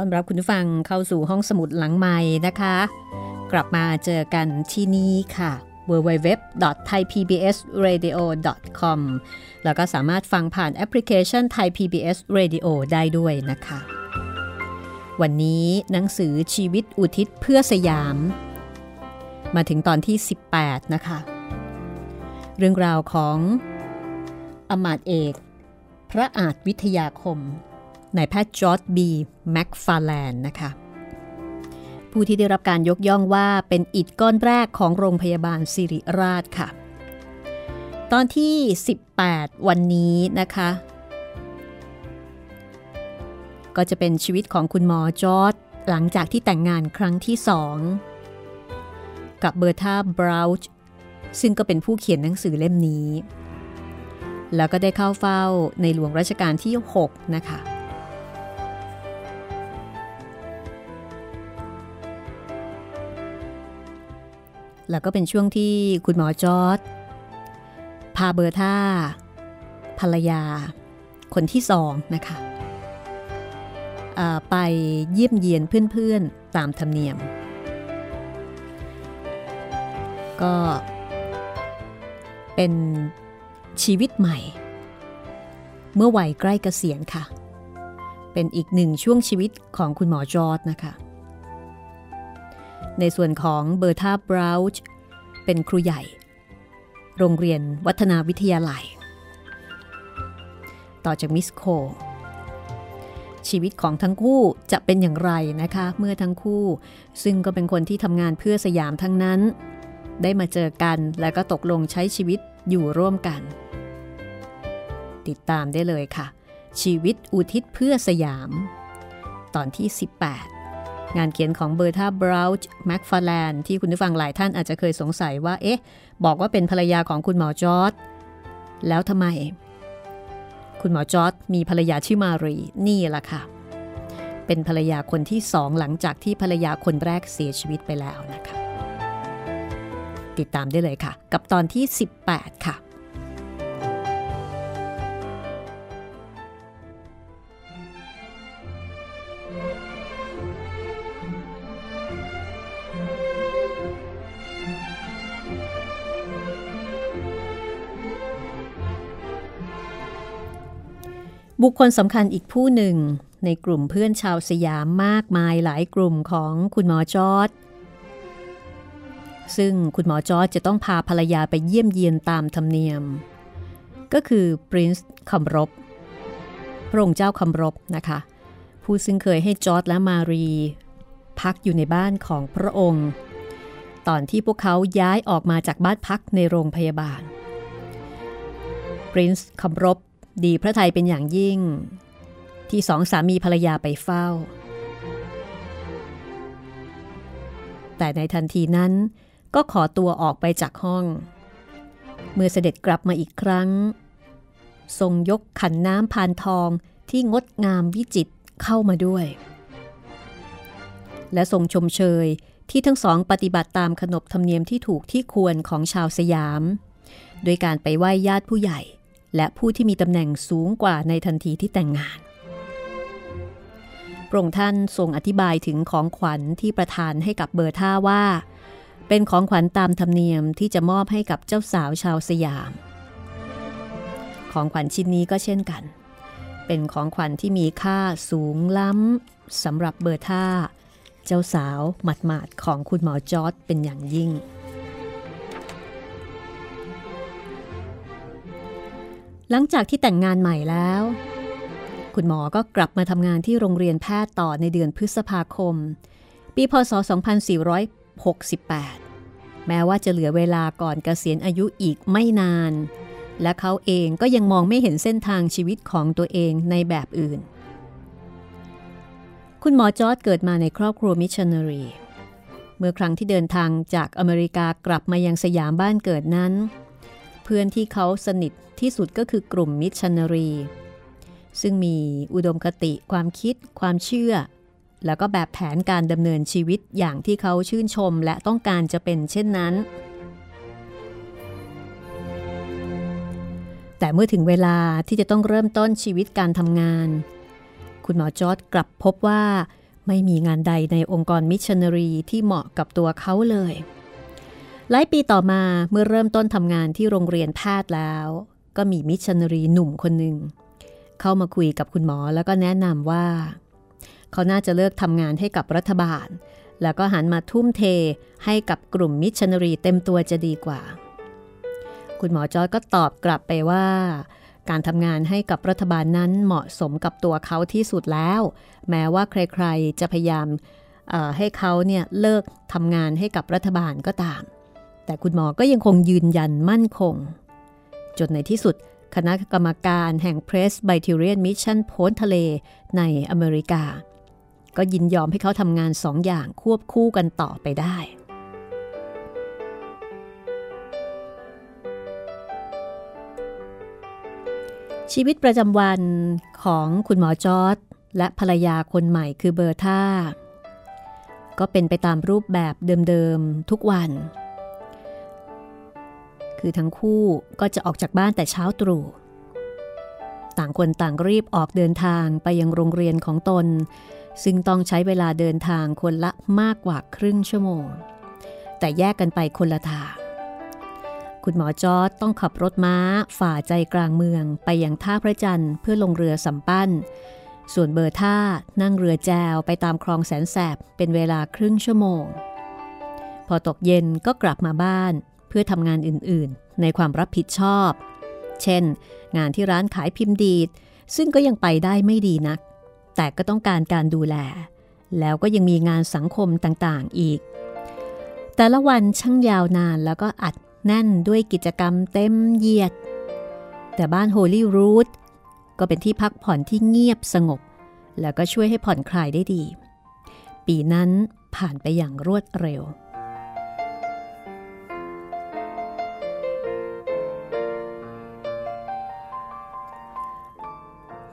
ต้อนรับคุณผู้ฟังเข้าสู่ห้องสมุดหลังใหม่นะคะ กลับมาเจอกันที่นี่ค่ะ www.thaipbsradio.com แล้วก็สามารถฟังผ่านแอปพลิเคชัน Thai PBS Radio ได้ด้วยนะคะ วันนี้หนังสือชีวิตอุทิศเพื่อสยาม มาถึงตอนที่ 18 นะคะ เรื่องราวของอมาตเอก พระอาจวิทยาคม นายแพทย์จอร์ดบีแม็กฟาแลนนะคะผู้ที่ได้รับการยกย่องว่าเป็นอิฐก้อนแรกของโรงพยาบาลสิริราชค่ะ ตอนที่ 18 วันนี้นะคะ ก็จะเป็นชีวิตของคุณหมอจอร์ดหลังจากที่แต่งงานครั้งที่สองกับเบอร์ธาบราวช์ซึ่งก็เป็นผู้เขียนหนังสือเล่มนี้ แล้วก็ได้เข้าเฝ้าในหลวงรัชกาลที่ 6 นะคะ แล้วก็เป็นช่วงที่คุณหมอจอร์ดพาเบอร์ธาภรรยา คนที่สองนะคะไปเยี่ยมเยียนเพื่อนๆตามธรรมเนียม ก็เป็นชีวิตใหม่ เมื่อวัยใกล้เกษียณค่ะ เป็นอีกหนึ่งช่วงชีวิตของคุณหมอจอร์ดนะคะ ในส่วนของเบอร์ธาบราวช์เป็นครูใหญ่ โรงเรียนวัฒนาวิทยาลัย ต่อจากมิสโค ชีวิตของทั้งคู่จะเป็นอย่างไรนะคะ เมื่อทั้งคู่ ซึ่งก็เป็นคนที่ทำงานเพื่อสยามทั้งนั้น ได้มาเจอกันและก็ตกลงใช้ชีวิตอยู่ร่วมกัน ติดตามได้เลยค่ะ ชีวิตอุทิศเพื่อสยาม ตอนที่ 18 งานเขียนของเบอร์ธาบราวช์แม็กฟาแลนที่คุณผู้ฟังหลายท่านอาจจะเคยสงสัยว่า เอ๊ะ บอกว่าเป็นภรรยาของคุณหมอจอร์ดแล้วทำไม คุณหมอจอร์ดมีภรรยาชื่อมารีนี่แหละค่ะ เป็นภรรยาคนที่สองหลังจากที่ภรรยาคนแรกเสียชีวิตไปแล้วนะคะ ติดตามได้เลยค่ะ กับตอนที่ 18 ค่ะ บุคคลสำคัญอีกผู้หนึ่ง ในกลุ่มเพื่อนชาวสยามมากมายหลายกลุ่มของคุณหมอจอร์จซึ่งคุณหมอจอร์จจะต้องพาภรรยาไปเยี่ยมเยียนตามธรรมเนียม ก็คือ prince คำรบพระองค์เจ้าคำรบนะคะ ผู้ซึ่งเคยให้จอร์จและมารี พักอยู่ในบ้านของพระองค์ ตอนที่พวกเขาย้ายออกมาจากบ้านพักในโรงพยาบาลปรินซ์คำรบ ดีพระไทยเป็นอย่างยิ่ง ที่สองสามีภรรยาไปเฝ้า แต่ในทันทีนั้นก็ขอตัวออกไปจากห้อง เมื่อเสด็จกลับมาอีกครั้ง ทรงยกขันน้ำพานทองที่งดงามวิจิตรเข้ามาด้วย และทรงชมเชยที่ทั้งสองปฏิบัติตามขนบธรรมเนียมที่ถูกที่ควรของชาวสยาม โดยการไปไหว้ญาติผู้ใหญ่ และผู้ที่มีตำแหน่งสูงกว่าในทันทีที่แต่งงานพระองค์ท่านทรงอธิบายถึงของขวัญที่ประทานให้กับเบอร์ธาว่า เป็นของขวัญตามธรรมเนียมที่จะมอบให้กับเจ้าสาวชาวสยาม ของขวัญชิ้นนี้ก็เช่นกัน เป็นของขวัญที่มีค่าสูงล้ำสำหรับเบอร์ธา เจ้าสาวหมาดๆของคุณหมอจอร์จเป็นอย่างยิ่ง หลังจากที่แต่งงานใหม่แล้ว คุณหมอก็กลับมาทำงานที่โรงเรียนแพทย์ต่อในเดือนพฤษภาคม ปีพศ 2468 แม้ว่าจะเหลือเวลาก่อนเกษียณอายุอีกไม่นาน และเขาเองก็ยังมองไม่เห็นเส้นทางชีวิตของตัวเองในแบบอื่น คุณหมอจอร์จเกิดมาในครอบครัวมิชชันนารีเมื่อครั้งที่เดินทางจากอเมริกากลับมายังสยามบ้านเกิดนั้นเพื่อนที่เขาสนิทที่สุดก็คือกลุ่มมิชชันนารี ซึ่งมีอุดมคติความคิด ความเชื่อ แล้วก็แบบแผนการดำเนินชีวิตอย่างที่เขาชื่นชมและต้องการจะเป็นเช่นนั้น แต่เมื่อถึงเวลาที่จะต้องเริ่มต้นชีวิตการทำงาน คุณหมอจอร์จกลับพบว่าไม่มีงานใดในองค์กรมิชชันนารีที่เหมาะกับตัวเขาเลย หลายปีต่อมาเมื่อเริ่มต้นทำงานที่โรงเรียนแพทย์แล้ว ก็มีมิชชันนารีหนุ่มคนหนึ่งเข้ามาคุยกับคุณหมอแล้วก็แนะนำว่า เขาน่าจะเลิกทำงานให้กับรัฐบาล แล้วก็หันมาทุ่มเทให้กับกลุ่มมิชชันนารีเต็มตัวจะดีกว่า คุณหมอจอร์จก็ตอบกลับไปว่า การทำงานให้กับรัฐบาลนั้นเหมาะสมกับตัวเขาที่สุดแล้ว แม้ว่าใครๆจะพยายามให้เขาเนี่ยเลิกทำงานให้กับรัฐบาลก็ตาม แต่คุณหมอก็ยังคงยืนยันมั่นคง จนในที่สุด คณะกรรมการแห่ง Presbyterian Mission พ้นทะเลในอเมริกา ก็ยินยอมให้เขาทำงานสองอย่างควบคู่กันต่อไปได้ชีวิตประจำวันของคุณหมอจอร์ดและภรรยาคนใหม่คือเบอร์ธาก็เป็นไปตามรูปแบบเดิมๆทุกวัน คือทั้งคู่ก็จะออกจากบ้านแต่เช้าตรู่ ต่างคนต่างรีบออกเดินทางไปยังโรงเรียนของตน ซึ่งต้องใช้เวลาเดินทางคนละมากกว่าครึ่งชั่วโมง แต่แยกกันไปคนละทาง คุณหมอจอร์ดต้องขับรถม้าฝ่าใจกลางเมืองไปยังท่าพระจันทร์เพื่อลงเรือสัมปั้น ส่วนเบอร์ท่านั่งเรือแจวไปตามคลองแสนแสบเป็นเวลาครึ่งชั่วโมงพอตกเย็นก็กลับมาบ้าน เพื่อทำงานอื่นๆ ในความรับผิดชอบ เช่น งานที่ร้านขายพิมพ์ดีด ซึ่งก็ยังไปได้ไม่ดีนัก แต่ก็ต้องการการดูแล แล้วก็ยังมีงานสังคมต่างๆอีก แต่ละวันช่างยาวนานแล้วก็อัดแน่นด้วยกิจกรรมเต็มเยียด แต่บ้านโฮลี่รูทก็เป็นที่พักผ่อนที่เงียบสงบ แล้วก็ช่วยให้ผ่อนคลายได้ดี ปีนั้นผ่านไปอย่างรวดเร็ว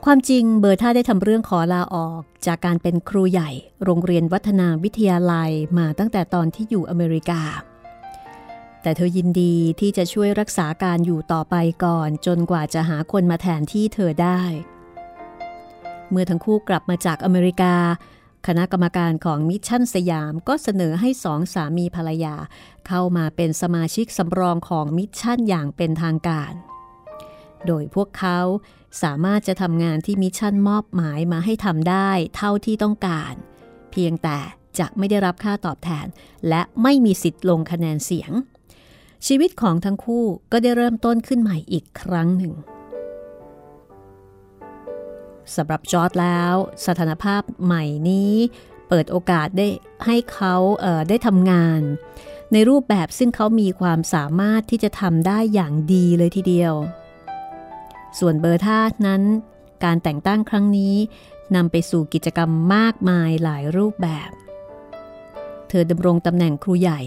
ความจริงเบอร์ท่าได้ทำเรื่องขอลาออกจากการเป็นครูใหญ่ โรงเรียนวัฒนาวิทยาลัยมาตั้งแต่ตอนที่อยู่อเมริกา แต่เธอยินดีที่จะช่วยรักษาการอยู่ต่อไปก่อน จนกว่าจะหาคนมาแทนที่เธอได้ เมื่อทั้งคู่กลับมาจากอเมริกา คณะกรรมการของมิชชั่นสยามก็เสนอให้สองสามีภรรยา เข้ามาเป็นสมาชิกสำรองของมิชชั่นอย่างเป็นทางการ โดยพวกเขาสามารถจะทำงานที่มิชชั่นมอบหมายมาให้ทำได้เท่าที่ต้องการ เพียงแต่จะไม่ได้รับค่าตอบแทน และไม่มีสิทธิ์ลงคะแนนเสียง ชีวิตของทั้งคู่ก็ได้เริ่มต้นขึ้นใหม่อีกครั้งหนึ่งสำหรับจอร์จแล้วสถานภาพใหม่นี้เปิดโอกาสได้ให้เขาได้ทำงาน ในรูปแบบซึ่งเขามีความสามารถที่จะทำได้อย่างดีเลยทีเดียว ส่วนเบอร์ท่านั้น การแต่งตั้งครั้งนี้นำไปสู่กิจกรรมมากมายหลายรูปแบบ เธอดำรงตำแหน่งครูใหญ่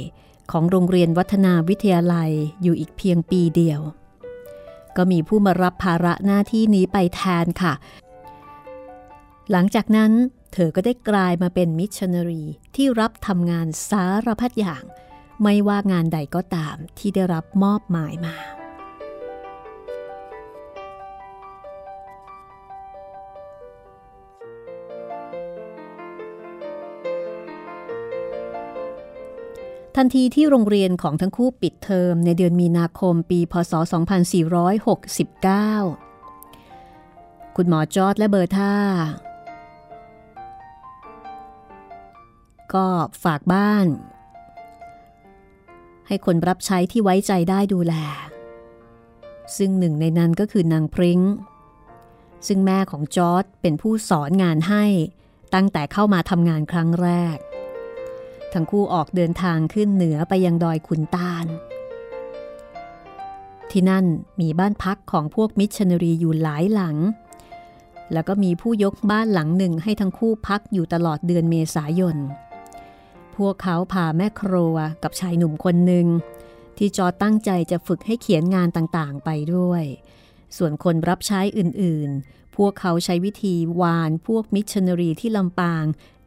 ของโรงเรียนวัฒนาวิทยาลัยอยู่อีกเพียงปีเดียว ก็มีผู้มารับภาระหน้าที่นี้ไปแทนค่ะ หลังจากนั้นเธอก็ได้กลายมาเป็นมิชชันนารีที่รับทำงานสารพัดอย่าง ไม่ว่างานใดก็ตามที่ได้รับมอบหมายมา ทันทีที่โรงเรียนของทั้งคู่ปิดเทอมในเดือนมีนาคมปี พศ 2469 คุณหมอจอร์ดและเบอร์ธาก็ฝากบ้าน ให้คนรับใช้ที่ไว้ใจได้ดูแล ซึ่งหนึ่งในนั้นก็คือนางพริง้ง ซึ่งแม่ของจอร์ดเป็นผู้สอนงานให้ตั้งแต่เข้ามาทำงานครั้งแรก ทั้งคู่ออกเดินทางขึ้นเหนือไปยังดอยขุนตาล ที่นั่นมีบ้านพักของพวกมิชชันนารีอยู่หลายหลัง แล้วก็มีผู้ยกบ้านหลังหนึ่งให้ทั้งคู่พักอยู่ตลอดเดือนเมษายน พวกเขาพาแม่ครัวกับชายหนุ่มคนหนึ่ง ที่จอตั้งใจจะฝึกให้เขียนงานต่างๆ ไปด้วย ส่วนคนรับใช้อื่นๆ พวกเขาใช้วิธีวานพวกมิชชันนารีที่ลำปาง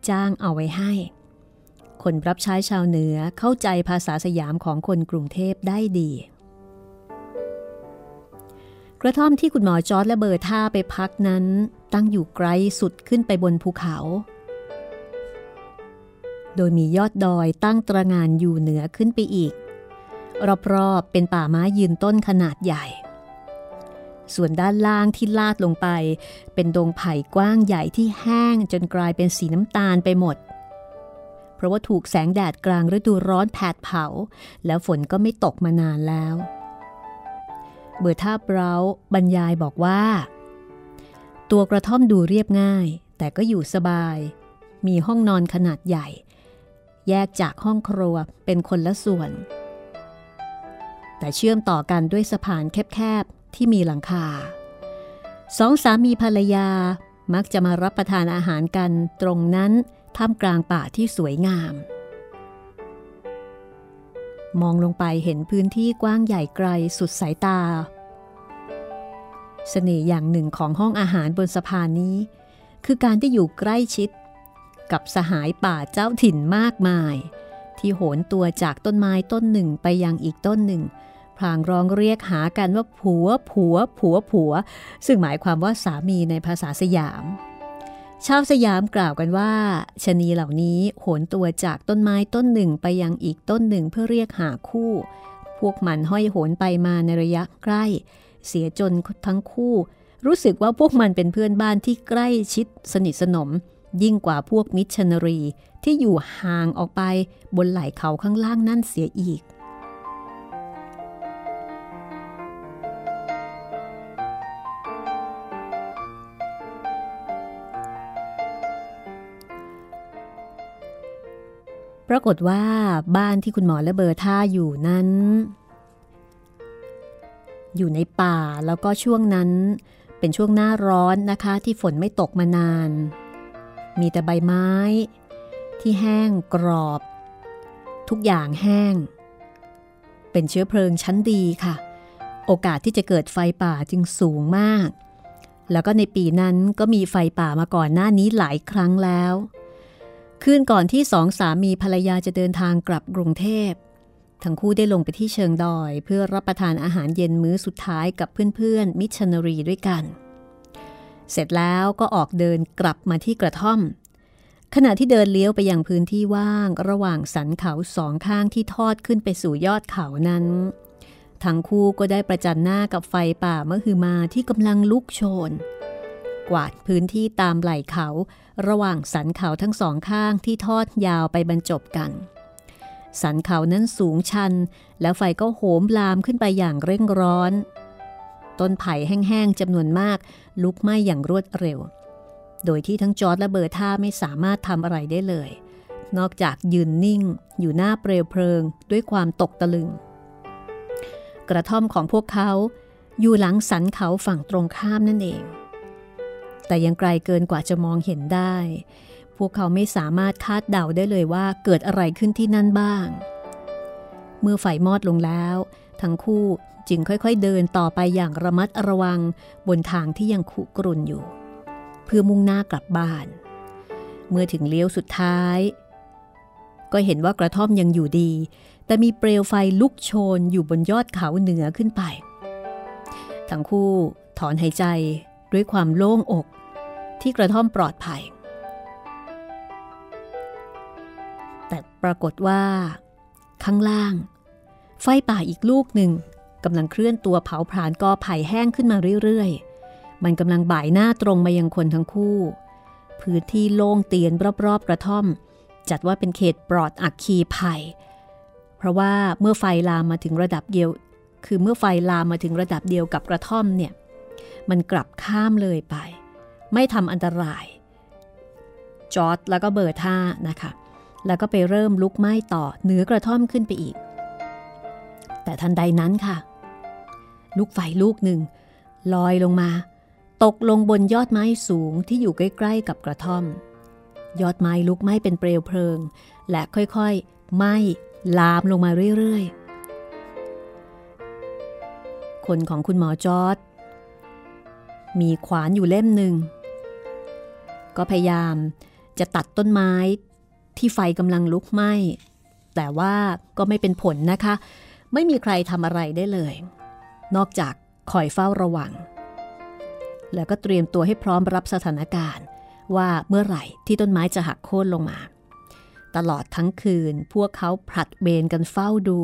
จ้างเอาไว้ให้ คนรับใช้ชาวเหนือเข้าใจภาษาสยามของคนกรุงเทพได้ดี กระท่อมที่คุณหมอจอร์ดและเบอร์ท่าไปพักนั้น ตั้งอยู่ไกลสุดขึ้นไปบนภูเขา โดยมียอดดอยตั้งตระงานอยู่เหนือขึ้นไปอีก รอบๆเป็นป่าไม้ยืนต้นขนาดใหญ่ ส่วนด้านล่างที่ลาดลงไป เป็นดงไผ่กว้างใหญ่ที่แห้งจนกลายเป็นสีน้ำตาลไปหมดเราะว่าถูกแสงแดดกลางฤดูร้อนแผดเผา แล้วฝนก็ไม่ตกมานานแล้ว เบอร์ท่าเบราบรรยายบอกว่า ตัวกระท่อมดูเรียบง่าย แต่ก็อยู่สบาย มีห้องนอนขนาดใหญ่ แยกจากห้องครัวเป็นคนละส่วน แต่เชื่อมต่อกันด้วยสะพานแคบๆที่มีหลังคาสองสามีภรรยามักจะมารับประทานอาหารกันตรงนั้น ท่ามกลางป่าที่สวยงาม มองลงไปเห็นพื้นที่กว้างใหญ่ไกลสุดสายตา เสน่ห์อย่างหนึ่งของห้องอาหารบนสะพานนี้ คือการที่อยู่ใกล้ชิด กับสหายป่าเจ้าถิ่นมากมาย ที่โหนตัวจากต้นไม้ต้นหนึ่งไปยังอีกต้นหนึ่งพลางร้องเรียกหากันว่าผัวผัวผัวผัว ซึ่งหมายความว่าสามีในภาษาสยาม ชาวสยามกล่าวกันว่าชนีเหล่านี้โหนตัวจากต้นไม้ต้นหนึ่งไปยังอีกต้นหนึ่งเพื่อเรียกหาคู่ พวกมันห้อยโหนไปมาในระยะใกล้ เสียจนทั้งคู่ รู้สึกว่าพวกมันเป็นเพื่อนบ้านที่ใกล้ชิดสนิทสนม ยิ่งกว่าพวกมิชชันนารีที่อยู่ห่างออกไปบนไหล่เขาข้างล่างนั่นเสียอีก ปรากฏว่าบ้านที่คุณหมอและเบอร์ท่าอยู่นั้น อยู่ในป่าแล้วก็ช่วงนั้นเป็นช่วงหน้าร้อนนะคะที่ฝนไม่ตกมานาน มีแต่ใบไม้ ที่แห้งกรอบ ทุกอย่างแห้ง เป็นเชื้อเพลิงชั้นดีค่ะ โอกาสที่จะเกิดไฟป่าจึงสูงมาก แล้วก็ในปีนั้นก็มีไฟป่ามาก่อนหน้านี้หลายครั้งแล้ว คืนก่อนที่สองสามีภรรยาจะเดินทางกลับกรุงเทพ ทั้งคู่ได้ลงไปที่เชิงดอย เพื่อรับประทานอาหารเย็นมื้อสุดท้ายกับเพื่อนๆ มิชชันนารีด้วยกัน เสร็จแล้วก็ออกเดินกลับมาที่กระท่อม ขณะที่เดินเลี้ยวไปยังพื้นที่ว่างระหว่างสันเขาสองข้างที่ทอดขึ้นไปสู่ยอดเขานั้น ทั้งคู่ก็ได้ประจันหน้ากับไฟป่ามะฮือมาที่กำลังลุกโชน กวาดพื้นที่ตามไหล่เขา ระหว่างสันเขาทั้งสองข้างที่ทอดยาวไปบรรจบกัน สันเขานั้นสูงชัน แล้วไฟก็โหมลามขึ้นไปอย่างเร่งร้อน ต้นไผ่แห้งๆจำนวนมาก ลุกไหม้อย่างรวดเร็ว โดยที่ทั้งจอร์ดและเบอร์ท่าไม่สามารถทำอะไรได้เลย นอกจากยืนนิ่ง อยู่หน้าเปลวเพลิงด้วยความตกตะลึง กระท่อมของพวกเขาอยู่หลังสันเขาฝั่งตรงข้ามนั่นเอง แต่ยังไกลเกินกว่าจะมองเห็นได้ พวกเขาไม่สามารถคาดเดาได้เลยว่าเกิดอะไรขึ้นที่นั่นบ้าง เมื่อไฟมอดลงแล้ว ทั้งคู่จึงค่อยๆเดินต่อไปอย่างระมัดระวังบนทางที่ยังขุกรุ่นอยู่ เพื่อมุ่งหน้ากลับบ้าน เมื่อถึงเลี้ยวสุดท้าย ก็เห็นว่ากระท่อมยังอยู่ดี แต่มีเปลวไฟลุกโชนอยู่บนยอดเขาเหนือขึ้นไป ทั้งคู่ถอนหายใจด้วยความโล่งอก ที่กระท่อมปลอดภัย แต่ปรากฏว่า ข้างล่าง ไฟป่าอีกลูกหนึ่งกำลังเคลื่อนตัวเผาผลาญกอไผ่แห้งขึ้นมาเรื่อยๆ มันกำลังบ่ายหน้าตรงมายังคนทั้งคู่ พื้นที่โล่งเตียนรอบๆ กระท่อม จัดว่าเป็นเขตปลอดอักคีภัย เพราะว่าเมื่อไฟลามมาถึงระดับเดียว คือเมื่อไฟลามมาถึงระดับเดียวกับกระท่อมเนี่ย มันกลับข้ามเลยไป ไม่ทำอันตราย จอร์ดแล้วก็เบอร์ท่านะคะ แล้วก็ไปเริ่มลุกไหม้ต่อเหนือกระท่อมขึ้นไปอีก แต่ทันใดนั้นค่ะ ลูกไฟลูกหนึ่ง ลอยลงมา ตกลงบนยอดไม้สูงที่อยู่ใกล้ๆกับกระท่อม ยอดไม้ลุกไหม้เป็นเปลวเพลิง และค่อยๆไหม้ลามลงมาเรื่อยๆคนของคุณหมอจอร์ดมีขวานอยู่เล่มหนึ่ง ก็พยายามจะตัดต้นไม้ที่ไฟกำลังลุกไหม้ แต่ว่าก็ไม่เป็นผลนะคะ ไม่มีใครทำอะไรได้เลย นอกจากคอยเฝ้าระวัง แล้วก็เตรียมตัวให้พร้อมรับสถานการณ์ ว่าเมื่อไหร่ที่ต้นไม้จะหักโค่นลงมา ตลอดทั้งคืนพวกเขาผลัดเบนกันเฝ้าดู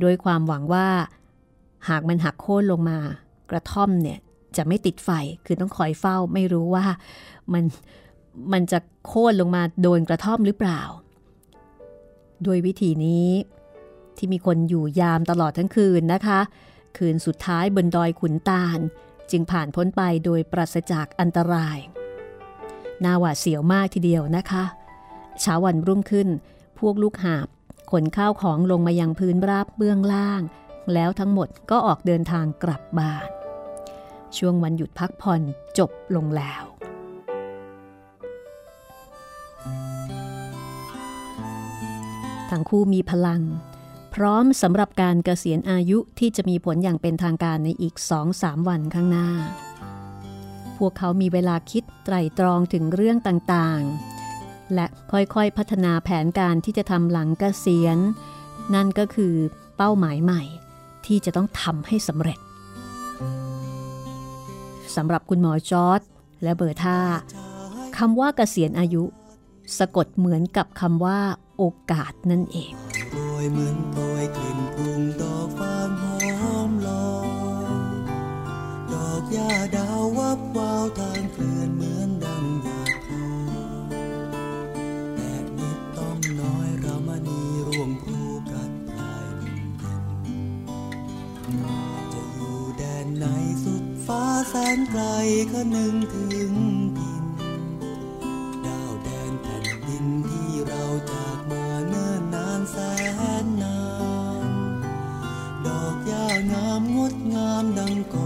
โดยความหวังว่า หากมันหักโค่นลงมา กระท่อมเนี่ย จะไม่ติดไฟ คือต้องคอยเฝ้าไม่รู้ว่ามันมันจะโค่นลงมาโดนกระท่อมหรือเปล่าโดยวิธีนี้ที่มีคนอยู่ยามตลอดทั้งคืนนะคะ คืนสุดท้ายบนดอยขุนตาล จึงผ่านพ้นไปโดยปราศจากอันตรายน่าหวาดเสียวมากทีเดียวนะคะเช้าวันรุ่งขึ้น พวกลูกหาบขนข้าวของลงมายังพื้นราบเบื้องล่าง แล้วทั้งหมดก็ออกเดินทางกลับบ้าน ช่วงวันหยุดพักผ่อนจบลงแล้ว ทั้งคู่มีพลัง พร้อมสำหรับการเกษียณอายุที่จะมีผลอย่างเป็นทางการในอีก2-3วันข้างหน้า พวกเขามีเวลาคิดไตรตรองถึงเรื่องต่างๆ และค่อยๆพัฒนาแผนการที่จะทำหลังเกษียณ นั่นก็คือเป้าหมายใหม่ที่จะต้องทำให้สำเร็จ สำหรับคุณหมอจอร์ดและเบอร์ท่าคำว่าเกษียณอายุ สะกดเหมือนกับคำว่าโอกาสนั่นเองโรยเหมือนโปรยกลิ่นปรุงดอกฟางหอมลอยดอกหญ้าดาววับวาวทา แสนไกลก็นึงถึงดินดาวแดนแผ่นดินที่เราจากมาเนิ่นนานแสนนาน ดอกหญ้างามงดงามดังก่อ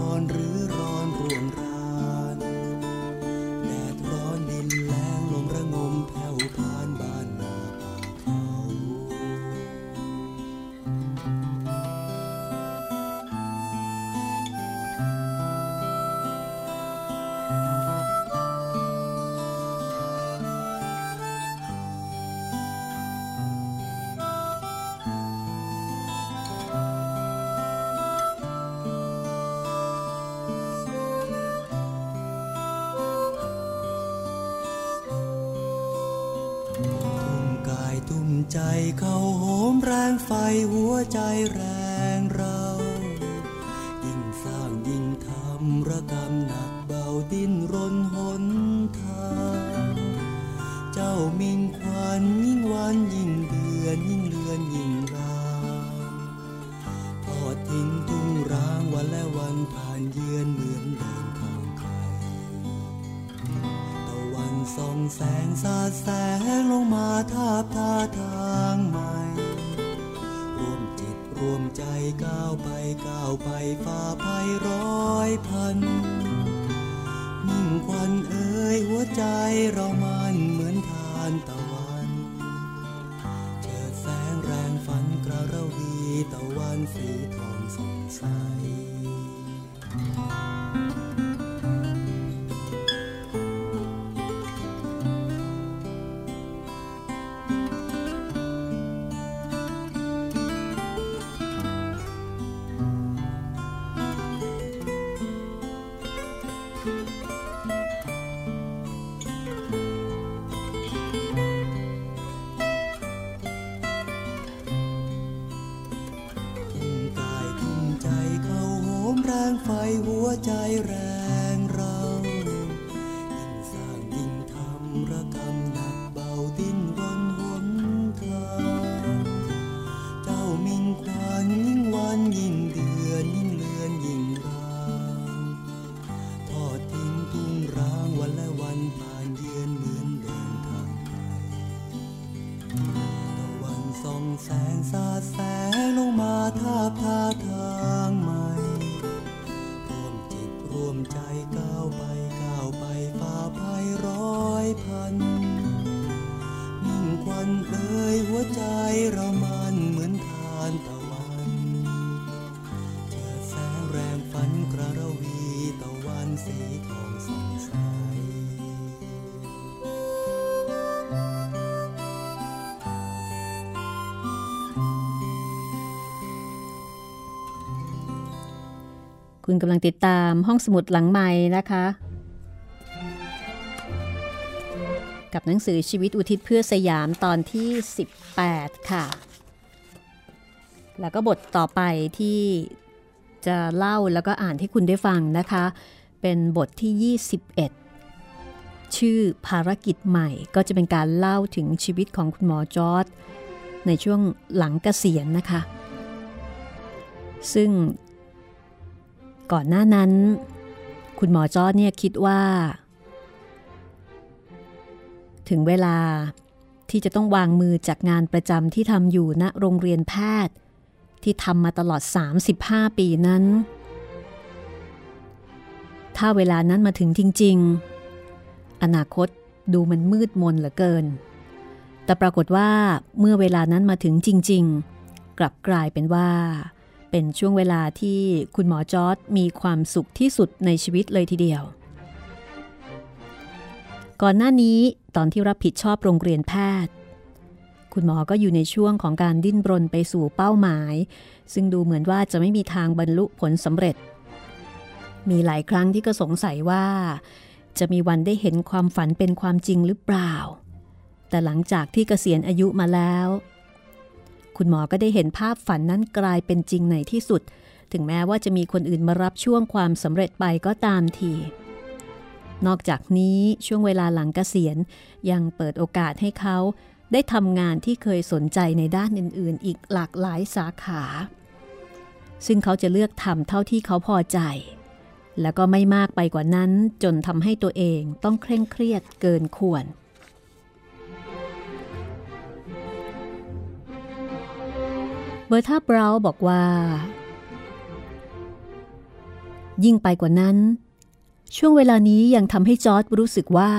หัวใจแร หัวใจแร คุณกำลังติดตามห้องสมุดหลังใหม่นะคะ กับหนังสือชีวิตอุทิศเพื่อสยามตอนที่ 18 ค่ะ แล้วก็บทต่อไปที่จะเล่าแล้วก็อ่านให้คุณได้ฟังนะคะ เป็นบทที่ 21 ชื่อภารกิจใหม่ก็จะเป็นการเล่าถึงชีวิตของคุณหมอจอร์ดในช่วงหลังเกษียณนะคะ ซึ่ง ก่อนหน้านั้น คุณหมอจอดเนี่ยคิดว่า ถึงเวลาที่จะต้องวางมือจากงานประจำที่ทำอยู่ณโรงเรียนแพทย์ ที่ทำมาตลอด 35 ปีนั้น ถ้าเวลานั้นมาถึงจริง ๆ อนาคตดูมันมืดมนเหลือเกิน แต่ปรากฏว่าเมื่อเวลานั้นมาถึงจริง ๆ กลับกลายเป็นว่า เป็นช่วงเวลาที่คุณหมอจอร์ดมีความสุขที่สุดในชีวิตเลยทีเดียว ก่อนหน้านี้ตอนที่รับผิดชอบโรงเรียนแพทย์ คุณหมอก็อยู่ในช่วงของการดิ้นรนไปสู่เป้าหมาย ซึ่งดูเหมือนว่าจะไม่มีทางบรรลุผลสำเร็จ มีหลายครั้งที่ก็สงสัยว่า จะมีวันได้เห็นความฝันเป็นความจริงหรือเปล่า แต่หลังจากที่เกษียณอายุมาแล้ว คุณหมอก็ได้เห็นภาพฝันนั้นกลายเป็นจริงในที่สุด ถึงแม้ว่าจะมีคนอื่นมารับช่วงความสำเร็จไปก็ตามที นอกจากนี้ช่วงเวลาหลังเกษียณยังเปิดโอกาสให้เขาได้ทำงานที่เคยสนใจในด้านอื่น ๆ อีกหลากหลายสาขา ซึ่งเขาจะเลือกทำเท่าที่เขาพอใจ แล้วก็ไม่มากไปกว่านั้นจนทำให้ตัวเองต้องเคร่งเครียดเกินควร บอร์ธาบราวบอกว่า ยิ่งไปกว่านั้น ช่วงเวลานี้ยังทำให้จอร์ดรู้สึกว่า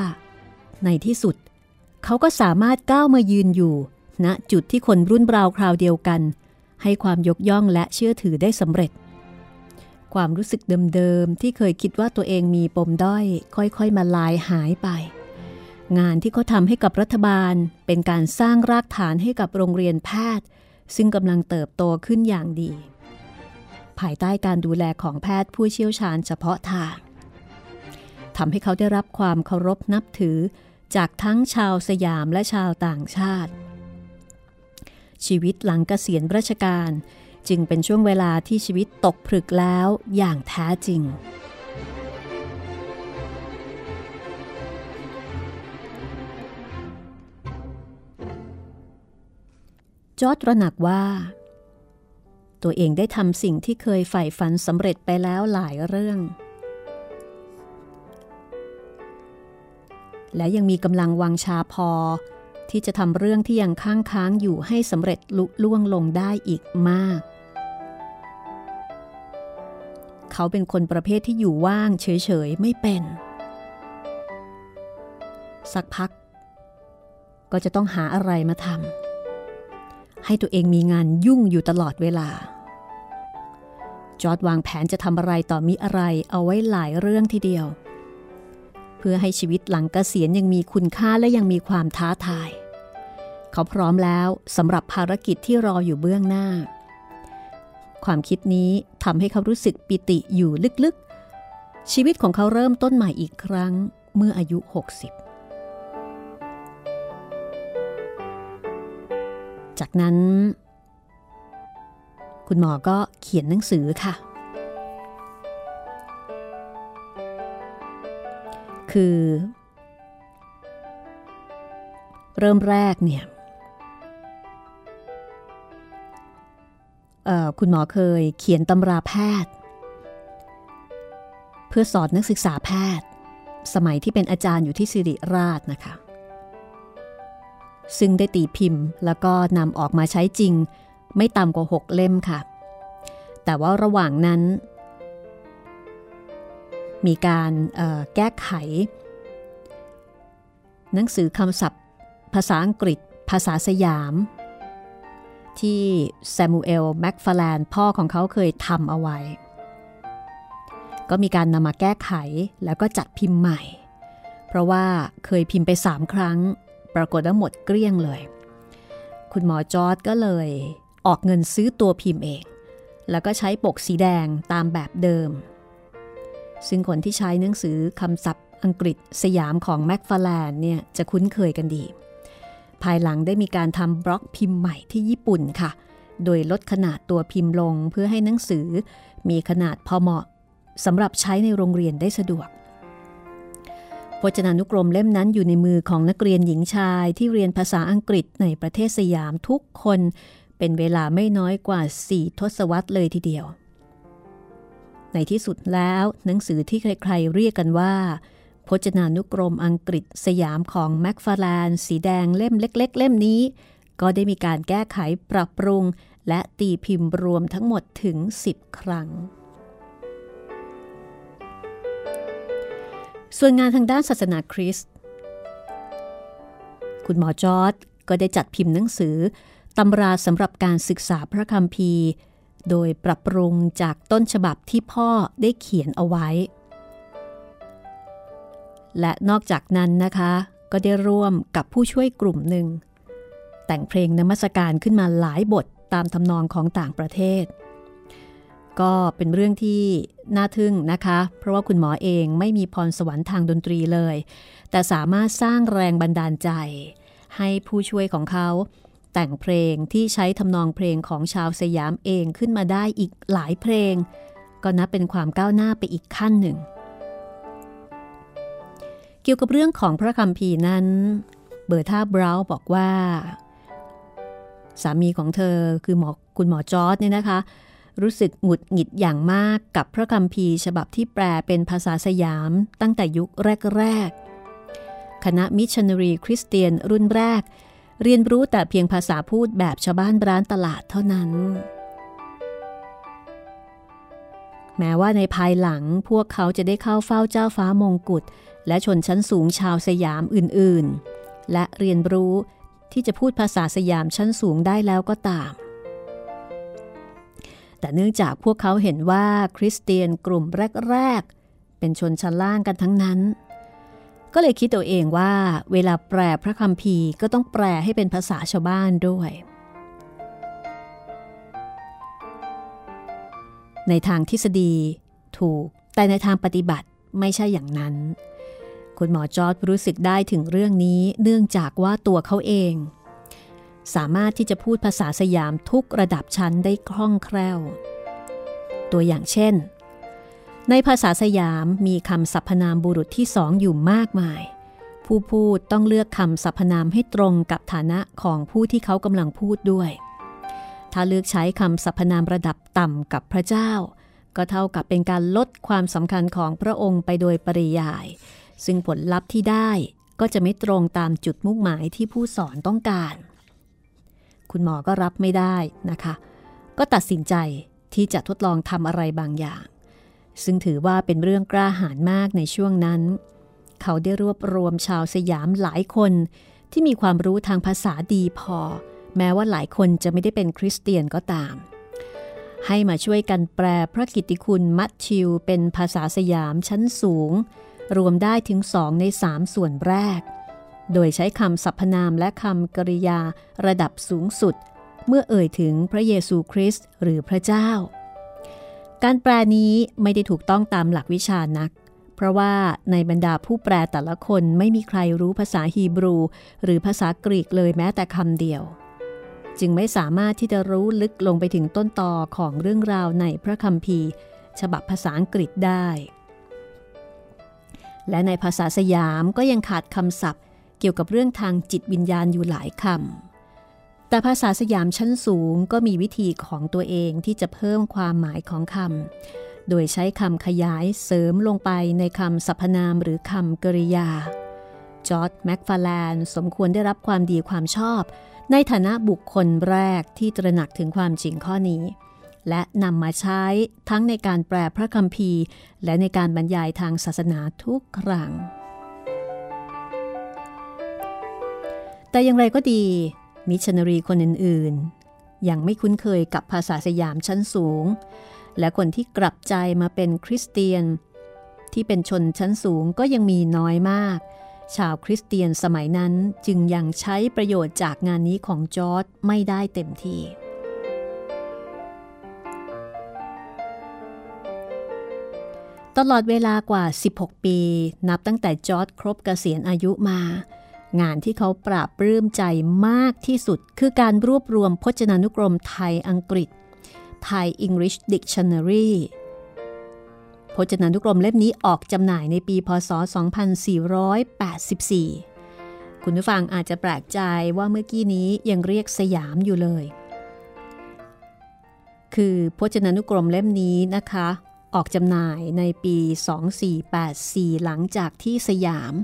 ในที่สุด เขาก็สามารถก้าวมายืนอยู่ณจุดที่คนรุ่นราวคราวเดียวกัน ให้ความยกย่องและเชื่อถือได้สำเร็จ ความรู้สึกเดิมๆ ที่เคยคิดว่าตัวเองมีปมด้อย ค่อยๆ มาลายหายไป งานที่เขาทำให้กับรัฐบาลเป็นการสร้างรากฐานให้กับโรงเรียนแพทย์ ซึ่งกำลังเติบโตขึ้นอย่างดี ภายใต้การดูแลของแพทย์ผู้เชี่ยวชาญเฉพาะทางทำให้เขาได้รับความเคารพนับถือจากทั้งชาวสยามและชาวต่างชาติ ชีวิตหลังเกษียณราชการจึงเป็นช่วงเวลาที่ชีวิตตกผลึกแล้วอย่างแท้จริง จอร์ดระหนักว่า ตัวเองได้ทำสิ่งที่เคยใฝ่ฝันสำเร็จไปแล้วหลายเรื่อง และยังมีกำลังวังชาพอที่จะทำเรื่องที่ยังค้างค้างอยู่ให้สำเร็จลุล่วงลงได้อีกมาก เขาเป็นคนประเภทที่อยู่ว่างเฉยๆ ไม่เป็น สักพัก ก็จะต้องหาอะไรมาทำ ให้ตัวเองมีงานยุ่งอยู่ตลอดเวลา จอร์ดวางแผนจะทำอะไรต่อมีอะไรเอาไว้หลายเรื่องทีเดียว เพื่อให้ชีวิตหลังเกษียณยังมีคุณค่าและยังมีความท้าทาย เขาพร้อมแล้วสำหรับภารกิจที่รออยู่เบื้องหน้า ความคิดนี้ทำให้เขารู้สึกปิติอยู่ลึกๆ ชีวิตของเขาเริ่มต้นใหม่อีกครั้งเมื่ออายุ 60 จากนั้น คุณหมอก็เขียนหนังสือค่ะ คือ เริ่มแรกเนี่ยคุณหมอเคยเขียนตำราแพทย์ เพื่อสอนนักศึกษาแพทย์ สมัยที่เป็นอาจารย์อยู่ที่สิริราชนะคะ ซึ่งได้ตีพิมพ์ แล้วก็นำออกมาใช้จริง ไม่ต่ำกว่า 6 เล่มค่ะ แต่ว่าระหว่างนั้น มีการแก้ไข หนังสือคำศัพท์ ภาษาอังกฤษ ภาษาสยาม ที่แซมูเอลแม็กฟาแลนพ่อของเขาเคยทำเอาไว้ ก็มีการนำมาแก้ไขแล้วก็จัดพิมพ์ใหม่ เพราะว่าเคยพิมพ์ไปสามครั้ง ปรากฏว่าหมดเกลี้ยงเลย คุณหมอจอร์ดก็เลยออกเงินซื้อตัวพิมพ์เอง แล้วก็ใช้ปกสีแดงตามแบบเดิม ซึ่งคนที่ใช้หนังสือคำศัพท์อังกฤษสยามของแม็กฟาแลนเนี่ยจะคุ้นเคยกันดี ภายหลังได้มีการทำบล็อกพิมพ์ใหม่ที่ญี่ปุ่นค่ะ โดยลดขนาดตัวพิมพ์ลงเพื่อให้หนังสือมีขนาดพอเหมาะสำหรับใช้ในโรงเรียนได้สะดวก พจนานุกรมเล่มนั้นอยู่ในมือของนักเรียนหญิงชายที่เรียนภาษาอังกฤษในประเทศสยามทุกคน เป็นเวลาไม่น้อยกว่า4ทศวรรษเลยทีเดียว ในที่สุดแล้วหนังสือที่ใครๆเรียกกันว่า พจนานุกรมอังกฤษสยามของแม็กฟาร์แลนสีแดงเล่มเล็ก ๆ เล่มนี้ ก็ได้มีการแก้ไขปรับปรุง และตีพิมพ์รวมทั้งหมดถึง 10 ครั้ง ส่วนงานทางด้านศาสนาคริสต์ คุณหมอจอร์ดก็ได้จัดพิมพ์หนังสือตำราสำหรับการศึกษาพระคัมภีร์ โดยปรับปรุงจากต้นฉบับที่พ่อได้เขียนเอาไว้ และนอกจากนั้นนะคะ ก็ได้ร่วมกับผู้ช่วยกลุ่มหนึ่ง แต่งเพลงนมัสการขึ้นมาหลายบทตามทำนองของต่างประเทศ ก็เป็นเรื่องที่น่าทึ่งนะคะ เพราะว่าคุณหมอเองไม่มีพรสวรรค์ทางดนตรีเลย แต่สามารถสร้างแรงบันดาลใจ ให้ผู้ช่วยของเขา แต่งเพลงที่ใช้ทำนองเพลงของชาวสยามเองขึ้นมาได้อีกหลายเพลง ก็นับเป็นความก้าวหน้าไปอีกขั้นหนึ่ง เกี่ยวกับเรื่องของพระคัมภีร์นั้น เบอร์ธาบราวบอกว่า สามีของเธอคือหมอคุณหมอจอร์จเนี่ยนะคะ รู้สึกหงุดหงิดอย่างมากกับพระคัมภีร์ฉบับที่แปลเป็นภาษาสยามตั้งแต่ยุคแรก ๆ คณะมิชชันนารีคริสเตียนรุ่นแรก เรียนรู้แต่เพียงภาษาพูดแบบชาวบ้านร้านตลาดเท่านั้น แม้ว่าในภายหลังพวกเขาจะได้เข้าเฝ้าเจ้าฟ้ามงกุฎและชนชั้นสูงชาวสยามอื่น ๆ และเรียนรู้ที่จะพูดภาษาสยามชั้นสูงได้แล้วก็ตาม แต่เนื่องจากพวกเขาเห็นว่าคริสเตียนกลุ่มแรก ๆ เป็นชนชั้นล่างกันทั้งนั้น ก็เลยคิดตัวเองว่า เวลาแปลพระคัมภีร์ก็ต้องแปลให้เป็นภาษาชาวบ้านด้วย ในทางทฤษฎีถูก แต่ในทางปฏิบัติไม่ใช่อย่างนั้น คุณหมอจอร์ดรู้สึกได้ถึงเรื่องนี้เนื่องจากว่าตัวเขาเอง สามารถที่จะพูดภาษาสยามทุกระดับชั้นได้คล่องแคล่ว ตัวอย่างเช่น ในภาษาสยามมีคำสรรพนามบุรุษที่สองอยู่มากมาย ผู้พูดต้องเลือกคำสรรพนามให้ตรงกับฐานะของผู้ที่เขากำลังพูดด้วย ถ้าเลือกใช้คำสรรพนามระดับต่ำกับพระเจ้า ก็เท่ากับเป็นการลดความสำคัญของพระองค์ไปโดยปริยาย ซึ่งผลลัพธ์ที่ได้ก็จะไม่ตรงตามจุดมุ่งหมายที่ผู้สอนต้องการ คุณหมอก็รับไม่ได้นะคะ ก็ตัดสินใจที่จะทดลองทำอะไรบางอย่าง ซึ่งถือว่าเป็นเรื่องกล้าหาญมากในช่วงนั้น เขาได้รวบรวมชาวสยามหลายคนที่มีความรู้ทางภาษาดีพอ แม้ว่าหลายคนจะไม่ได้เป็นคริสเตียนก็ตาม ให้มาช่วยกันแปลพระกิตติคุณมัทธิวเป็นภาษาสยามชั้นสูง รวมได้ถึงสองในสามส่วนแรก โดยใช้คำสรรพนามและคำกริยาระดับสูงสุด เมื่อเอ่ยถึงพระเยซูคริสต์หรือพระเจ้า การแปลนี้ไม่ได้ถูกต้องตามหลักวิชานัก เพราะว่าในบรรดาผู้แปลแต่ละคนไม่มีใครรู้ภาษาฮีบรู หรือภาษากรีกเลยแม้แต่คำเดียว จึงไม่สามารถที่จะรู้ลึกลงไปถึงต้นตอของเรื่องราวในพระคัมภีร์ ฉบับภาษาอังกฤษได้และในภาษาสยามก็ยังขาดคำศัพท์ เกี่ยวกับเรื่องทางจิตวิญญาณอยู่หลายคำ แต่ภาษาสยามชั้นสูงก็มีวิธีของตัวเองที่จะเพิ่มความหมายของคำ โดยใช้คำขยายเสริมลงไปในคำสรรพนามหรือคำกริยา จอร์ดแม็กฟาแลนสมควรได้รับความดีความชอบ ในฐานะบุคคลแรกที่ตระหนักถึงความจริงข้อนี้และนำมาใช้ทั้งในการแปลพระคัมภีร์ และในการบรรยายทางศาสนาทุกครั้ง แต่อย่างไรก็ดี มิชนนารีคนอื่นๆ ยังไม่คุ้นเคยกับภาษาสยามชั้นสูง และคนที่กลับใจมาเป็นคริสเตียน ที่เป็นชนชั้นสูงก็ยังมีน้อยมาก ชาวคริสเตียนสมัยนั้นจึงยังใช้ประโยชน์จากงานนี้ของจอร์ดไม่ได้เต็มที่ตลอดเวลากว่า 16 ปี นับตั้งแต่จอร์ดครบเกษียณอายุมา งานที่เขาปราบปลื้มใจมากที่สุด คือการรวบรวมพจนานุกรมไทยอังกฤษ Thai English Dictionary พจนานุกรมเล่มนี้ออกจำหน่ายในปี พศ 2484 คุณผู้ฟังอาจจะแปลกใจว่าเมื่อกี้นี้ยังเรียกสยามอยู่เลย คือพจนานุกรมเล่มนี้นะคะ ออกจำหน่ายในปี 2484 หลังจากที่สยาม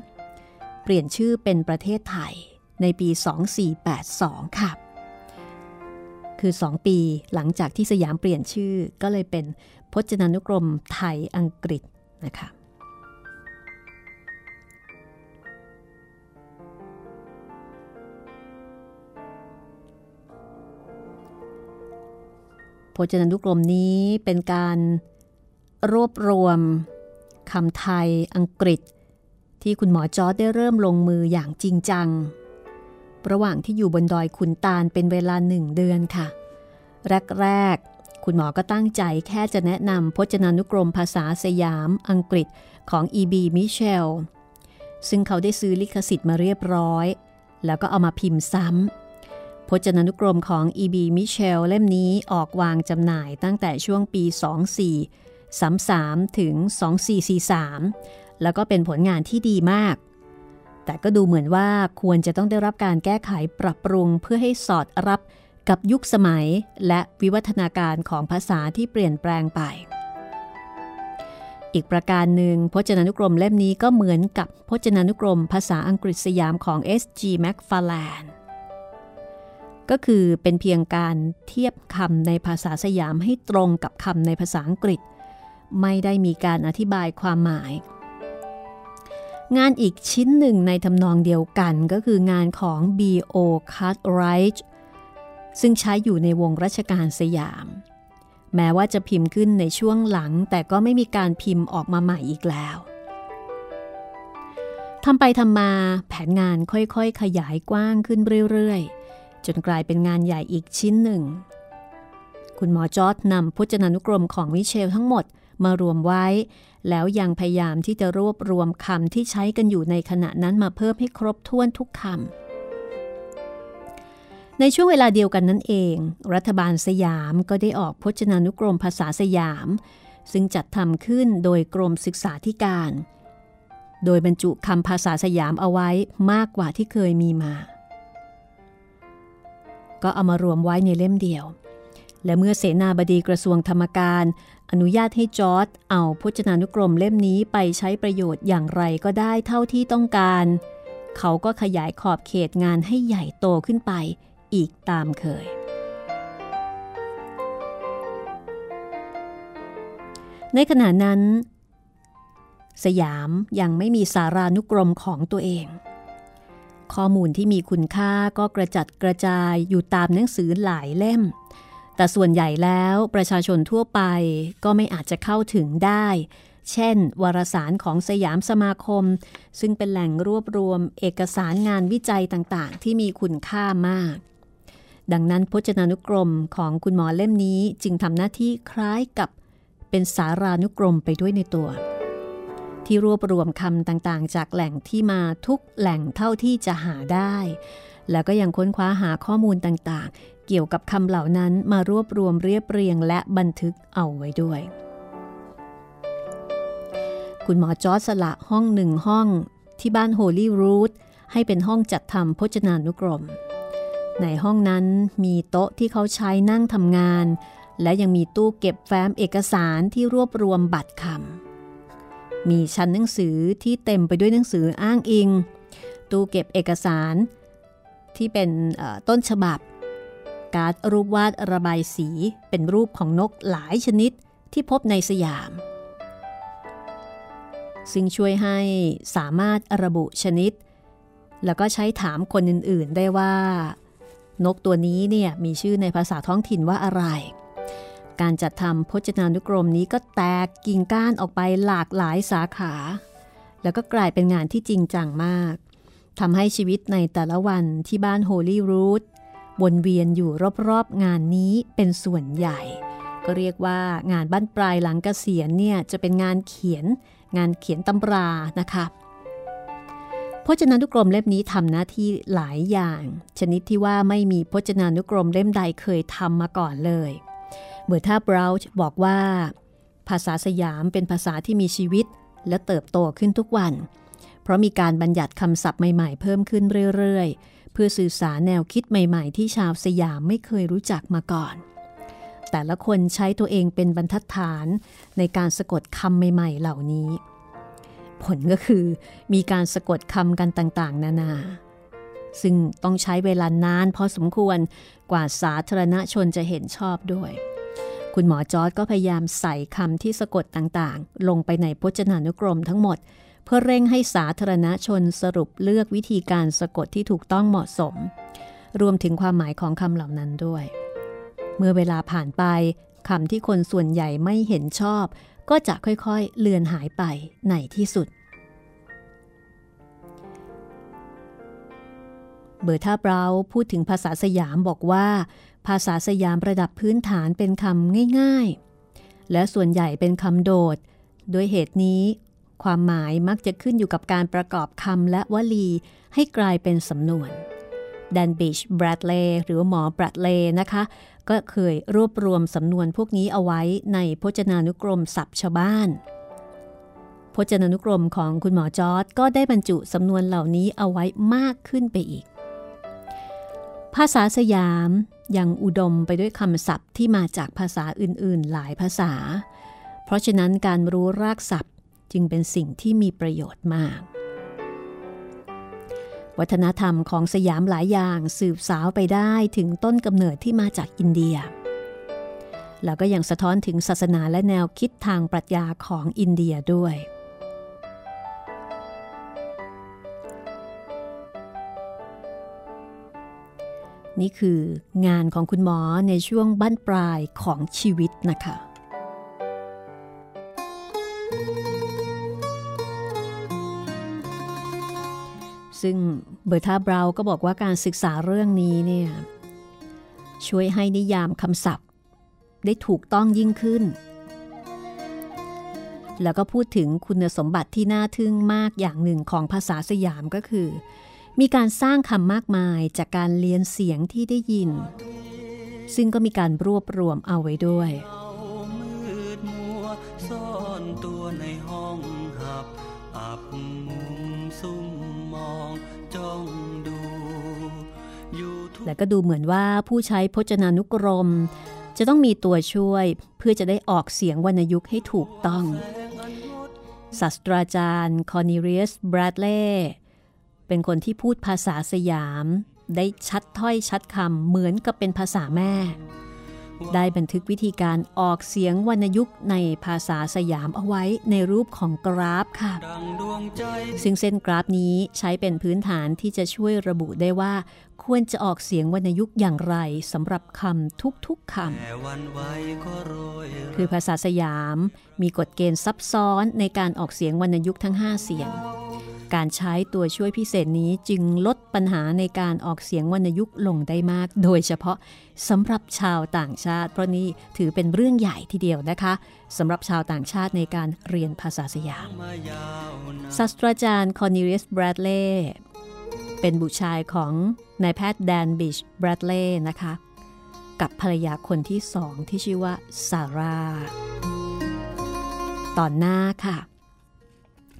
ปลี่ยนชื่อเป็นประเทศไทยในปี 2482 ค่ะ คือ 2 ปีหลังจากที่สยามเปลี่ยนชื่อก็เลยเป็นพจนานุกรมไทยอังกฤษนะคะพจนานุกรมนี้เป็นการรวบรวมคำไทยอังกฤษ ที่คุณหมอจอร์ดได้เริ่มลงมืออย่างจริงจัง ระหว่างที่อยู่บนดอยขุนตาลเป็นเวลาหนึ่งเดือนค่ะ แรกๆ คุณหมอก็ตั้งใจแค่จะแนะนำพจนานุกรมภาษาสยามอังกฤษของ E.B. Mitchell ซึ่งเขาได้ซื้อลิขสิทธิ์มาเรียบร้อย แล้วก็เอามาพิมพ์ซ้ำ พจนานุกรมของ E.B. Mitchell เล่มนี้ออกวางจำหน่ายตั้งแต่ช่วงปี 24 33 ถึง 2443 แล้วก็เป็นผลงานที่ดีมาก แต่ก็ดูเหมือนว่าควรจะต้องได้รับการแก้ไขปรับปรุงเพื่อให้สอดรับกับยุคสมัยและวิวัฒนาการของภาษาที่เปลี่ยนแปลงไป อีกประการหนึ่งพจนานุกรมเล่มนี้ก็เหมือนกับพจนานุกรมภาษาอังกฤษสยามของ S.G. Macfarlane ก็คือเป็นเพียงการเทียบคำในภาษาสยามให้ตรงกับคำในภาษาอังกฤษ ไม่ได้มีการอธิบายความหมาย งานอีกชิ้นหนึ่งในทำนองเดียวกันก็คืองานของ B.O. Cartwright ซึ่งใช้อยู่ในวงรัชกาลสยาม แม้ว่าจะพิมพ์ขึ้นในช่วงหลัง แต่ก็ไม่มีการพิมพ์ออกมาใหม่อีกแล้วทำไปทำมาแผนงานค่อยๆ ขยายกว้างขึ้นเรื่อยๆ จนกลายเป็นงานใหญ่อีกชิ้นหนึ่ง คุณหมอจอร์ดนำพจนานุกรมของวิเชลทั้งหมดมารวมไว้ แล้วยังพยายามที่จะรวบรวมคำที่ใช้กันอยู่ในขณะนั้นมาเพิ่มให้ครบถ้วนทุกคำในช่วงเวลาเดียวกันนั่นเอง รัฐบาลสยามก็ได้ออกพจนานุกรมภาษาสยาม ซึ่งจัดทำขึ้นโดยกรมศึกษาธิการ โดยบรรจุคำภาษาสยามเอาไว้มากกว่าที่เคยมีมา ก็เอามารวมไว้ในเล่มเดียวและเมื่อเสนาบดีกระทรวงธรรมการ อนุญาตให้จอร์ดเอาพจนานุกรมเล่มนี้ไปใช้ประโยชน์อย่างไรก็ได้เท่าที่ต้องการ เขาก็ขยายขอบเขตงานให้ใหญ่โตขึ้นไปอีกตามเคย ในขณะนั้น สยามยังไม่มีสารานุกรมของตัวเอง ข้อมูลที่มีคุณค่าก็กระจัดกระจายอยู่ตามหนังสือหลายเล่ม แต่ส่วนใหญ่แล้วประชาชนทั่วไปก็ไม่อาจจะเข้าถึงได้ เช่น วารสารของสยามสมาคม ซึ่งเป็นแหล่งรวบรวมเอกสารงานวิจัยต่างๆ ที่มีคุณค่ามาก ดังนั้นพจนานุกรมของคุณหมอเล่มนี้จึงทำหน้าที่คล้ายกับเป็นสารานุกรมไปด้วยในตัว ที่รวบรวมคำต่างๆ จากแหล่งที่มาทุกแหล่งเท่าที่จะหาได้ แล้วก็ยังค้นคว้าหาข้อมูลต่างๆ เกี่ยวกับคำเหล่านั้นมารวบรวมเรียบเรียงและบันทึกเอาไว้ด้วย คุณหมอจอร์สละห้องหนึ่งห้องที่บ้านโฮลี่รูทให้เป็นห้องจัดทำพจนานุกรม ในห้องนั้นมีโต๊ะที่เขาใช้นั่งทำงาน และยังมีตู้เก็บแฟ้มเอกสารที่รวบรวมบัตรคำมีชั้นหนังสือที่เต็มไปด้วยหนังสืออ้างอิง ตู้เก็บเอกสารที่เป็นต้นฉบับ การ์ดรูปวาดระบายสี เป็นรูปของนกหลายชนิดที่พบในสยาม ซึ่งช่วยให้สามารถระบุชนิด แล้วก็ใช้ถามคนอื่นๆได้ว่า นกตัวนี้เนี่ยมีชื่อในภาษาท้องถิ่นว่าอะไร การจัดทำพจนานุกรมนี้ก็แตกกิ่งก้านออกไปหลากหลายสาขา แล้วก็กลายเป็นงานที่จริงจังมากทำให้ชีวิตในแต่ละวันที่บ้านโฮลี่รูท วนเวียนอยู่รอบๆงานนี้เป็นส่วนใหญ่ ก็เรียกว่างานบ้านปลายหลังเกษียณเนี่ยจะเป็นงานเขียน งานเขียนตำรานะคะพจนานุกรมเล่มนี้ทำหน้าที่หลายอย่าง ชนิดที่ว่าไม่มีพจนานุกรมเล่มใดเคยทำมาก่อนเลยเมื่อถ้าบราวช์บอกว่า ภาษาสยามเป็นภาษาที่มีชีวิตและเติบโตขึ้นทุกวัน เพราะมีการบัญญัติคำศัพท์ใหม่ๆ เพิ่มขึ้นเรื่อยๆ พื่อสื่อสารแนวคิดใหม่ๆ ที่ชาวสยามไม่เคยรู้จักมาก่อน แต่ละคนใช้ตัวเองเป็นบรรทัดฐานในการสะกดคำใหม่ๆ เหล่านี้ ผลก็คือมีการสะกดคำกันต่างๆ นานา ซึ่งต้องใช้เวลานานพอสมควรกว่าสาธารณชนจะเห็นชอบด้วย คุณหมอจอร์ดก็พยายามใส่คำที่สะกดต่างๆ ลงไปในพจนานุกรมทั้งหมด เพื่อเร่งให้สาธารณชนสรุปเลือกวิธีการสะกดที่ถูกต้องเหมาะสม รวมถึงความหมายของคำเหล่านั้นด้วย เมื่อเวลาผ่านไปคำที่คนส่วนใหญ่ไม่เห็นชอบ ก็จะค่อยๆ เลือนหายไปในที่สุด เบอร์ท่าเบราพูดถึงภาษาสยามบอกว่า ภาษาสยามระดับพื้นฐานเป็นคำง่าย ๆ และส่วนใหญ่เป็นคำโดดโดยเหตุนี้ ความหมายมักจะขึ้นอยู่กับการประกอบคำและวลีให้กลายเป็นสำนวนแดนบิชแบรดเลย์หรือหมอแบรดเลย์นะคะ ก็เคยรวบรวมสำนวนพวกนี้เอาไว้ในพจนานุกรมศัพท์ชาวบ้าน พจนานุกรมของคุณหมอจอร์ดก็ได้บรรจุสำนวนเหล่านี้เอาไว้มากขึ้นไปอีก ภาษาสยามยังอุดมไปด้วยคำศัพท์ที่มาจากภาษาอื่นๆ หลายภาษา เพราะฉะนั้นการรู้รากศัพท์ จึงเป็นสิ่งที่มีประโยชน์มาก วัฒนธรรมของสยามหลายอย่างสืบสาวไปได้ถึงต้นกำเนิดที่มาจากอินเดีย แล้วก็ยังสะท้อนถึงศาสนาและแนวคิดทางปรัชญาของอินเดียด้วยนี่คืองานของคุณหมอในช่วงบั้นปลายของชีวิตนะคะ ซึ่งเบอร์ธาบราวก็บอกว่าการศึกษาเรื่องนี้เนี่ยช่วยให้นิยามคำศัพท์ ได้ถูกต้องยิ่งขึ้น แล้วก็พูดถึงคุณสมบัติที่น่าทึ่งมากอย่างหนึ่งของภาษาสยามก็คือ มีการสร้างคำมากมายจากการเลียนเสียงที่ได้ยิน ซึ่งก็มีการรวบรวมเอาไว้ด้วย และก็ดูเหมือนว่าผู้ใช้พจนานุกรม จะต้องมีตัวช่วยเพื่อจะได้ออกเสียงวรรณยุกต์ให้ถูกต้อง ศาสตราจารย์คอนิเรียสบรดเล่เป็นคนที่พูดภาษาสยาม ได้ชัดถ้อยชัดคำเหมือนกับเป็นภาษาแม่ ได้บันทึกวิธีการออกเสียงวรรณยุกต์ในภาษาสยามเอาไว้ในรูปของกราฟค่ะดังดวงใจซึ่งเส้นกราฟนี้ใช้เป็นพื้นฐานที่จะช่วยระบุได้ว่า ควรจะออกเสียงวรรณยุกต์อย่างไรสำหรับคำทุกๆคแต่วันไหวก็โรยำคือภาษาสยามมีกฎเกณฑ์ซับซ้อนในการออกเสียงวรรณยุกต์ทั้ง 5 เสียง การใช้ตัวช่วยพิเศษนี้จึงลดปัญหาในการออกเสียงวรรณยุกต์ลงได้มาก โดยเฉพาะสำหรับชาวต่างชาติ เพราะนี่ถือเป็นเรื่องใหญ่ทีเดียวนะคะสำหรับชาวต่างชาติในการเรียนภาษาสยามศาสตราจารย์คอร์เนลียสบรดเล่เป็นบุตรชายของนายแพทย์แดนบิชบรดเล่นะคะ กับภรรยาคนที่สองที่ชื่อว่าซาร่าตอนหน้าค่ะ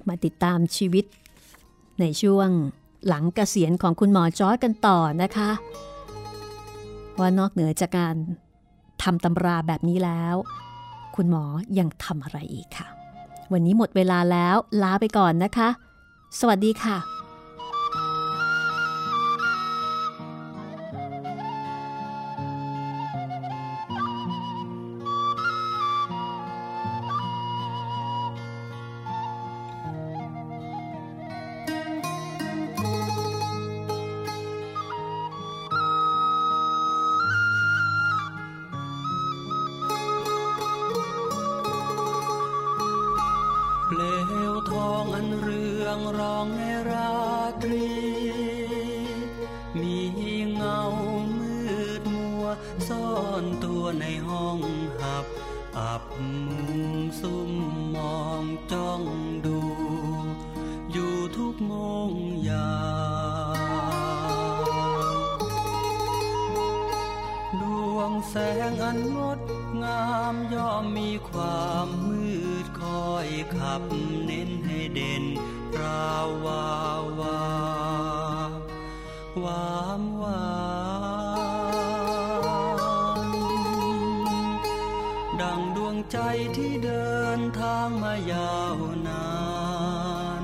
มาติดตามชีวิต ในช่วงหลังเกษียณของคุณหมอจอร์กันต่อนะคะ ว่านอกเหนือจากการทำตำราแบบนี้แล้ว คุณหมอยังทำอะไรอีกค่ะ วันนี้หมดเวลาแล้วลาไปก่อนนะคะ สวัสดีค่ะางมายาวนาน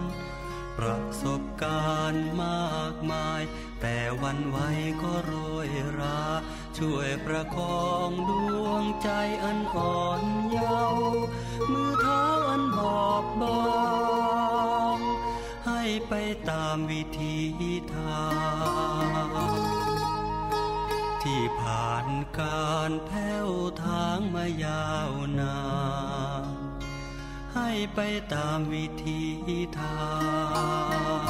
ประสบการณ์มากมาย แต่วันไหวก็โรยรา ช่วยประคองดวงใจอันอ่อนเยาว์มือเท้าอันบอบบางให้ไปตามวิธีทางที่ผ่านการแผ้วทางมายาวนาน ไปตามวิธีทาง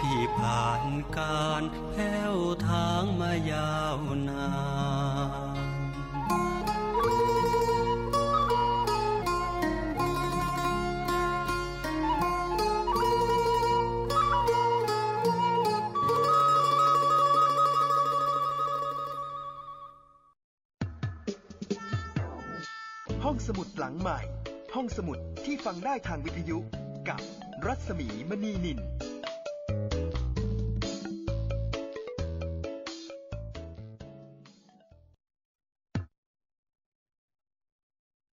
ที่ผ่านการแผ้วทางมายา สมุดที่ฟังได้ทางวิทยุกับรัศมีมณีนิน